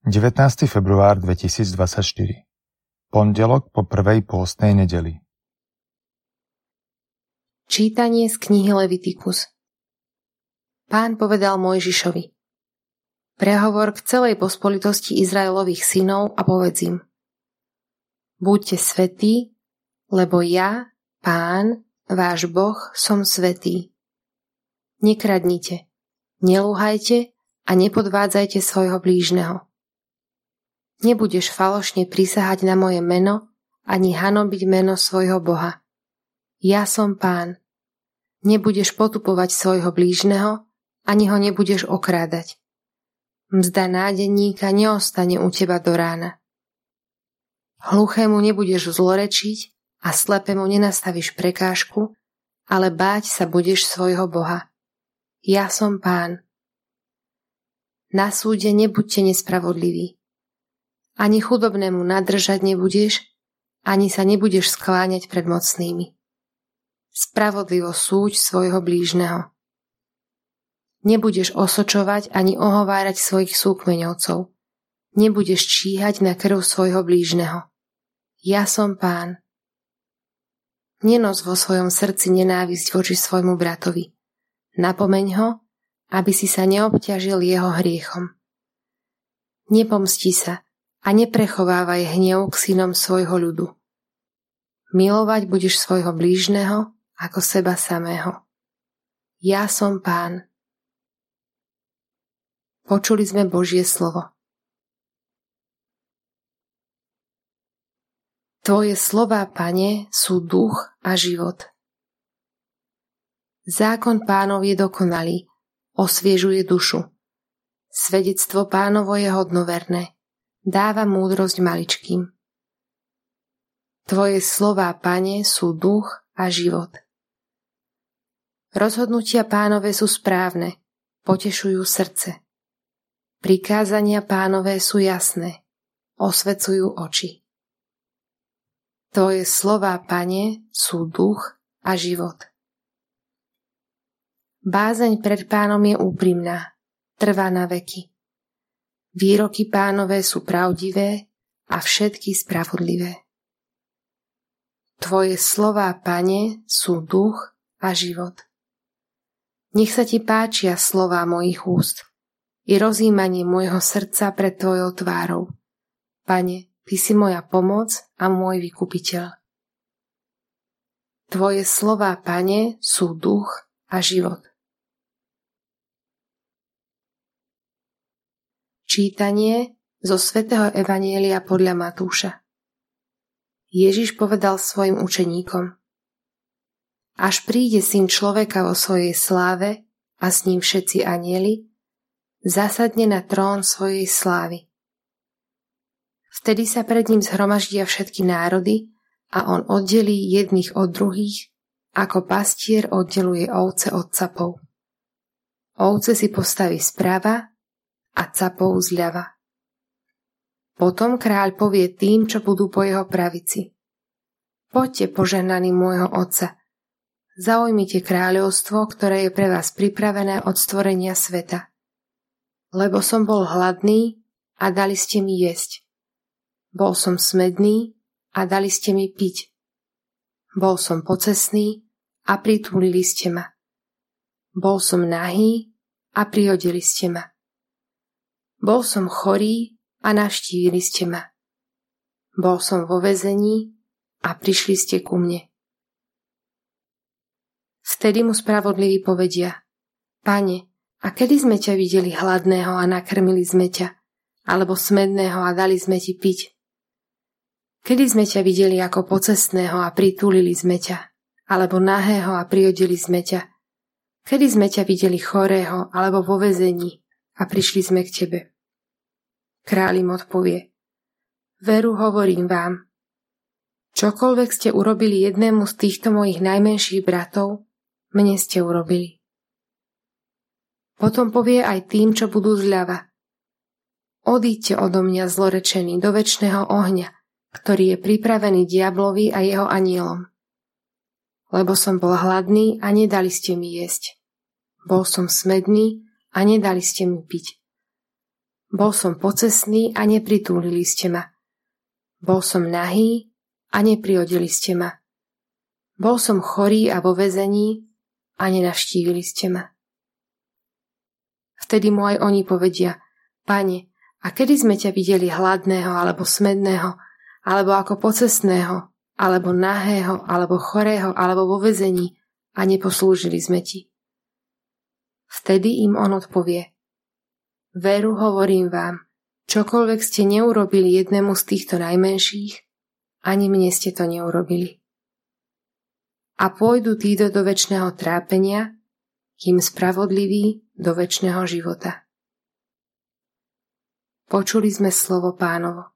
19. február 2024 Pondelok po prvej pôstnej nedeli Čítanie z knihy Levitikus Pán povedal Mojžišovi Prehovor k celej pospolitosti Izraelových synov a povedz im Buďte svetí, lebo ja, Pán, váš Boh, som svetý. Nekradnite, nelúhajte a nepodvádzajte svojho blížneho Nebudeš falošne prisahať na moje meno, ani hanobiť meno svojho Boha. Ja som pán. Nebudeš potupovať svojho blížneho, ani ho nebudeš okrádať. Mzda nádenníka neostane u teba do rána. Hluchému nebudeš zlorečiť a slepému nenastavíš prekážku, ale báť sa budeš svojho Boha. Ja som pán. Na súde nebuďte nespravodliví ani chudobnému nadržať nebudeš, ani sa nebudeš skláňať pred mocnými. Spravodlivo súď svojho blížneho. Nebudeš osočovať ani ohovárať svojich súkmeňovcov. Nebudeš číhať na krv svojho blížneho. Ja som pán. Nenos vo svojom srdci nenávisť voči svojmu bratovi. Napomeň ho, aby si sa neobťažil jeho hriechom. Nepomsti sa, a neprechovávaj hnev k synom svojho ľudu. Milovať budeš svojho blížneho ako seba samého. Ja som pán. Počuli sme Božie slovo. Tvoje slová, pane, sú duch a život. Zákon pánov je dokonalý, osviežuje dušu. Svedectvo pánovo je hodnoverné dáva múdrosť maličkým. Tvoje slová, pane, sú duch a život. Rozhodnutia pánové sú správne, potešujú srdce. Prikázania pánové sú jasné, osvecujú oči. Tvoje slová, pane, sú duch a život. Bázeň pred pánom je úprimná, trvá na veky. Výroky pánové sú pravdivé a všetky spravodlivé. Tvoje slová, pane, sú duch a život. Nech sa ti páčia slová mojich úst i rozímanie môjho srdca pred tvojou tvárou. Pane, ty si moja pomoc a môj vykupiteľ. Tvoje slová, pane, sú duch a život. Čítanie zo svätého Evanielia podľa Matúša Ježiš povedal svojim učeníkom Až príde syn človeka vo svojej sláve a s ním všetci anieli, zasadne na trón svojej slávy. Vtedy sa pred ním zhromaždia všetky národy a on oddelí jedných od druhých, ako pastier oddeluje ovce od capov. Ovce si postaví sprava a capou zľava. Potom kráľ povie tým, čo budú po jeho pravici. Poďte, požehnaní môjho otca, zaujmite kráľovstvo, ktoré je pre vás pripravené od stvorenia sveta. Lebo som bol hladný a dali ste mi jesť. Bol som smedný a dali ste mi piť. Bol som pocesný a pritúlili ste ma. Bol som nahý a prihodili ste ma. Bol som chorý a navštívili ste ma. Bol som vo vezení a prišli ste ku mne. Vtedy mu spravodliví povedia, Pane, a kedy sme ťa videli hladného a nakrmili sme ťa, alebo smedného a dali sme ti piť? Kedy sme ťa videli ako pocestného a pritúlili sme ťa, alebo nahého a priodili sme ťa? Kedy sme ťa videli chorého alebo vo vezení a prišli sme k tebe. Kráľ im odpovie. Veru hovorím vám. Čokoľvek ste urobili jednému z týchto mojich najmenších bratov, mne ste urobili. Potom povie aj tým, čo budú zľava. Odíďte odo mňa zlorečený do väčšného ohňa, ktorý je pripravený diablovi a jeho anielom. Lebo som bol hladný a nedali ste mi jesť. Bol som smedný a nedali ste mi piť. Bol som pocesný a nepritúlili ste ma. Bol som nahý a nepriodili ste ma. Bol som chorý a vo vezení a nenavštívili ste ma. Vtedy mu aj oni povedia, Pane, a kedy sme ťa videli hladného alebo smedného, alebo ako pocesného, alebo nahého, alebo chorého, alebo vo vezení a neposlúžili sme ti. Vtedy im on odpovie, Veru hovorím vám, čokoľvek ste neurobili jednému z týchto najmenších, ani mne ste to neurobili. A pôjdu títo do väčšného trápenia, kým spravodliví do väčšného života. Počuli sme slovo pánovo.